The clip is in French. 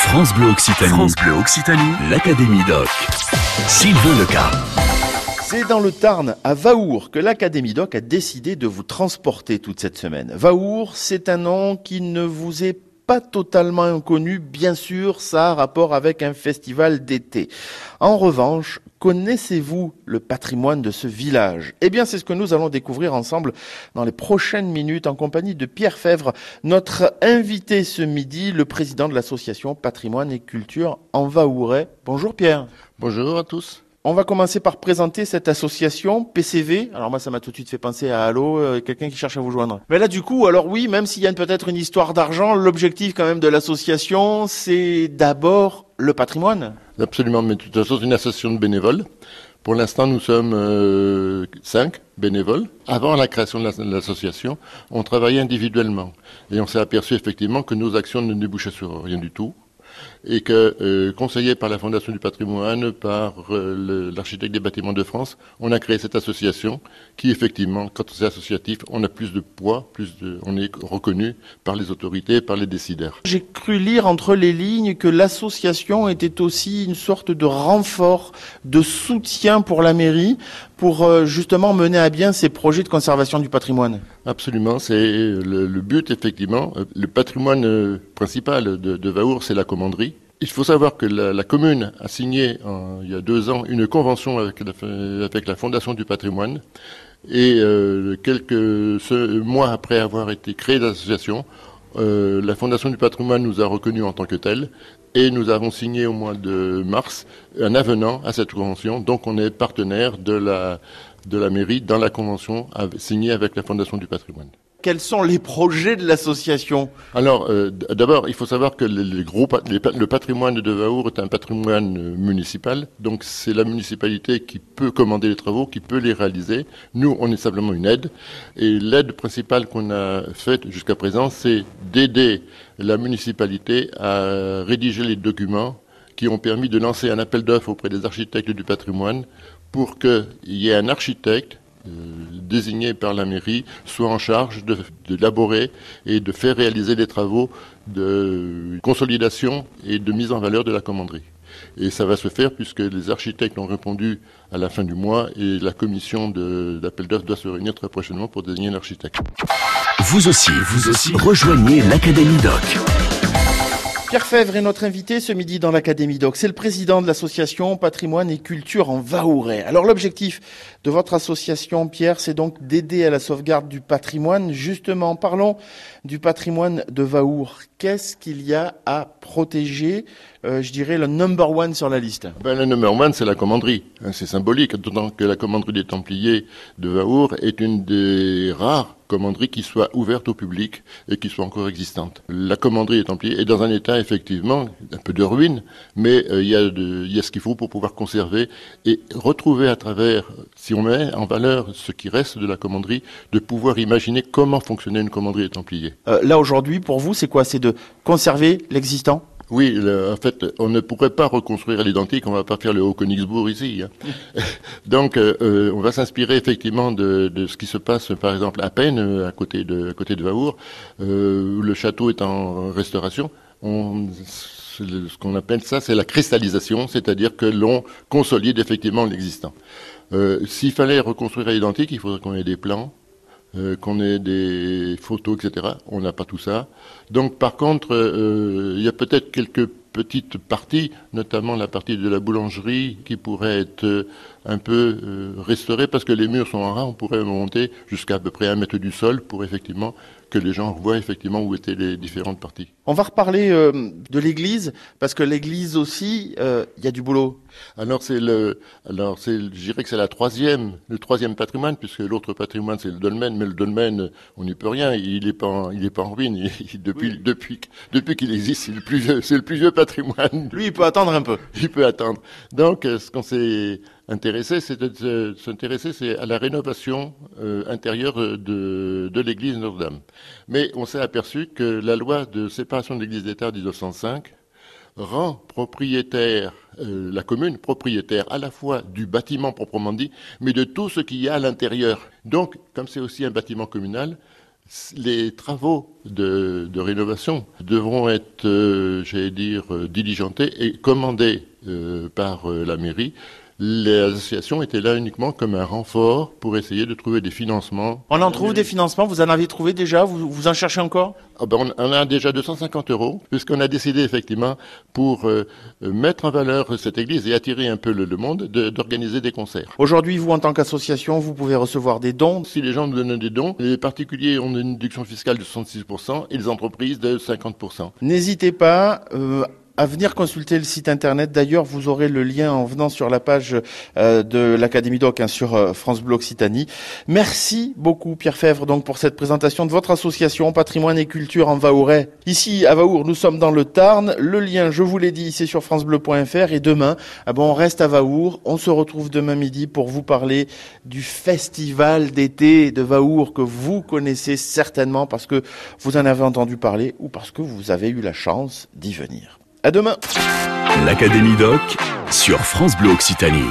France Bleu Occitanie. France Bleu Occitanie. L'Académie Doc. Sylvain Leca. C'est dans le Tarn, à Vaour, que l'Académie Doc a décidé de vous transporter toute cette semaine. Vaour, c'est un nom qui ne vous est pas totalement inconnu, bien sûr, ça a rapport avec un festival d'été. En revanche, connaissez-vous le patrimoine de ce village? Eh bien, c'est ce que nous allons découvrir ensemble dans les prochaines minutes en compagnie de Pierre Fèvre, notre invité ce midi, le président de l'association Patrimoine et Culture en Vaouret. Bonjour Pierre. Bonjour à tous. On va commencer par présenter cette association PCV. Alors moi, ça m'a tout de suite fait penser à Allo, euh, quelqu'un qui cherche à vous joindre. Mais là, du coup, alors oui, même s'il y a peut-être une histoire d'argent, l'objectif quand même de l'association, c'est d'abord le patrimoine. Absolument, mais de toute façon, c'est une association de bénévoles. Pour l'instant, nous sommes euh, cinq bénévoles. Avant la création de l'association, on travaillait individuellement. Et on s'est aperçu effectivement que nos actions ne débouchaient sur rien du tout et que, euh, conseillé par la Fondation du patrimoine, par euh, l'architecte des bâtiments de France, on a créé cette association qui, effectivement, quand c'est associatif, on a plus de poids, plus on est reconnu par les autorités, par les décideurs. J'ai cru lire entre les lignes que l'association était aussi une sorte de renfort, de soutien pour la mairie, pour euh, justement mener à bien ces projets de conservation du patrimoine. Absolument, c'est le, but, effectivement. Le patrimoine principal de, Vaour, c'est la commanderie. Il faut savoir que la, commune a signé il y a deux ans une convention avec la, Fondation du patrimoine et euh, quelques mois après avoir été créée l'association, euh, la Fondation du patrimoine nous a reconnus en tant que telle et nous avons signé au mois de mars un avenant à cette convention. Donc on est partenaire de la, de la mairie dans la convention signée avec la Fondation du patrimoine. Quels sont les projets de l'association Alors, euh, d'abord, il faut savoir que le patrimoine de Vaour est un patrimoine euh, municipal, donc c'est la municipalité qui peut commander les travaux, qui peut les réaliser. Nous, on est simplement une aide, et l'aide principale qu'on a faite jusqu'à présent, c'est d'aider la municipalité à rédiger les documents qui ont permis de lancer un appel d'offres auprès des architectes du patrimoine pour qu'il y ait un architecte euh, désigné par la mairie soit en charge d'élaborer et de faire réaliser des travaux de consolidation et de mise en valeur de la commanderie. Et ça va se faire puisque les architectes ont répondu à la fin du mois et la commission d'appel d'offres doit se réunir très prochainement pour désigner un architecte. Vous aussi, vous aussi, rejoignez l'Académie Doc. Pierre Fèvre est notre invité ce midi dans l'Académie Doc. C'est le président de l'association Patrimoine et Culture en Vaouret. Alors l'objectif de votre association, Pierre, c'est donc d'aider à la sauvegarde du patrimoine. Justement, parlons du patrimoine de Vaour. Qu'est-ce qu'il y a à protéger? Euh, Je dirais le number one sur la liste. Ben, le number one, c'est la commanderie. Hein, c'est symbolique, d'autant que la commanderie des Templiers de Vaour est une des rares commanderie qui soit ouverte au public et qui soit encore existante. La commanderie des Templiers est dans un état effectivement un peu de ruine, mais euh, il y, a ce qu'il faut pour pouvoir conserver et retrouver à travers, si on met en valeur ce qui reste de la commanderie, de pouvoir imaginer comment fonctionnait une commanderie des Templiers. Euh, là aujourd'hui, pour vous, c'est quoi? C'est de conserver l'existant? Oui, en fait, on ne pourrait pas reconstruire l'identique, on ne va pas faire le Haut-Königsbourg ici. Hein. Donc, euh, euh, on va s'inspirer effectivement de, ce qui se passe, par exemple, à Peine, euh, à côté de, à côté de Vaour, où le château est en restauration. On, ce qu'on appelle ça, c'est la cristallisation, c'est-à-dire que l'on consolide effectivement l'existant. S'il fallait reconstruire l'identique, il faudrait qu'on ait des plans, euh, qu'on ait des photos, etc. On n'a pas tout ça. Donc par contre, euh, il y a peut-être quelques petites parties, notamment la partie de la boulangerie, qui pourrait être un peu restaurée parce que les murs sont en rang. On pourrait monter jusqu'à à peu près un mètre du sol pour effectivement que les gens voient effectivement où étaient les différentes parties. On va reparler euh, de l'Église parce que l'Église aussi, euh, il y a du boulot. Alors c'est le, alors c'est, je dirais que c'est la troisième, le troisième patrimoine puisque l'autre patrimoine c'est le dolmen, mais le dolmen on n'y peut rien, il est pas, en, il est pas en ruine depuis, depuis, depuis qu'il existe, c'est le plus vieux, c'est le plus vieux patrimoine. Lui il peut attendre un peu. Il peut attendre. Donc euh, ce qu'on s'est intéressé, c'est de s'intéresser à la rénovation euh, intérieure de, de l'église Notre-Dame. Mais on s'est aperçu que la loi de séparation de l'église d'État de 1905 rend propriétaire euh, la commune propriétaire à la fois du bâtiment proprement dit, mais de tout ce qu'il y a à l'intérieur. Donc, comme c'est aussi un bâtiment communal, les travaux de, rénovation devront être, euh, j'allais dire, euh, diligentés et commandés euh, par la mairie l'association était là uniquement comme un renfort pour essayer de trouver des financements. On en trouve des financements Vous en avez trouvé déjà vous, vous en cherchez encore? Ah ben on, a déjà 250 euros, puisqu'on a décidé effectivement, pour euh, mettre en valeur cette église et attirer un peu le, monde, d'organiser des concerts. Aujourd'hui, vous, en tant qu'association, vous pouvez recevoir des dons? Si les gens nous donnent des dons, les particuliers ont une déduction fiscale de 66% et les entreprises de 50%. N'hésitez pas euh, à venir consulter le site internet. D'ailleurs, vous aurez le lien en venant sur la page euh, de l'Académie Doc hein, sur euh, France Bleu Occitanie. Merci beaucoup Pierre Fèvre donc pour cette présentation de votre association Patrimoine et Culture en Vaouret. Ici à Vaour, nous sommes dans le Tarn. Le lien, je vous l'ai dit, c'est sur francebleu.fr et demain, ah bon, on reste à Vaour. On se retrouve demain midi pour vous parler du festival d'été de Vaour que vous connaissez certainement parce que vous en avez entendu parler ou parce que vous avez eu la chance d'y venir. À demain. L'Académie Doc sur France Bleu Occitanie.